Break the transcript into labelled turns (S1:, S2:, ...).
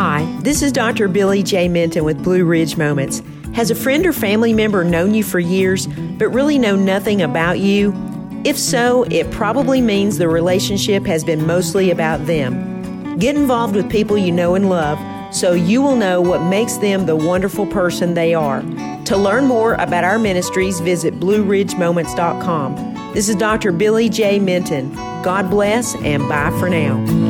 S1: Hi, this is Dr. Billy J. Minton with Blue Ridge Moments. Has a friend or family member known you for years but really know nothing about you? If so, it probably means the relationship has been mostly about them. Get involved with people you know and love so you will know what makes them the wonderful person they are. To learn more about our ministries, visit BlueRidgeMoments.com. This is Dr. Billy J. Minton. God bless and bye for now.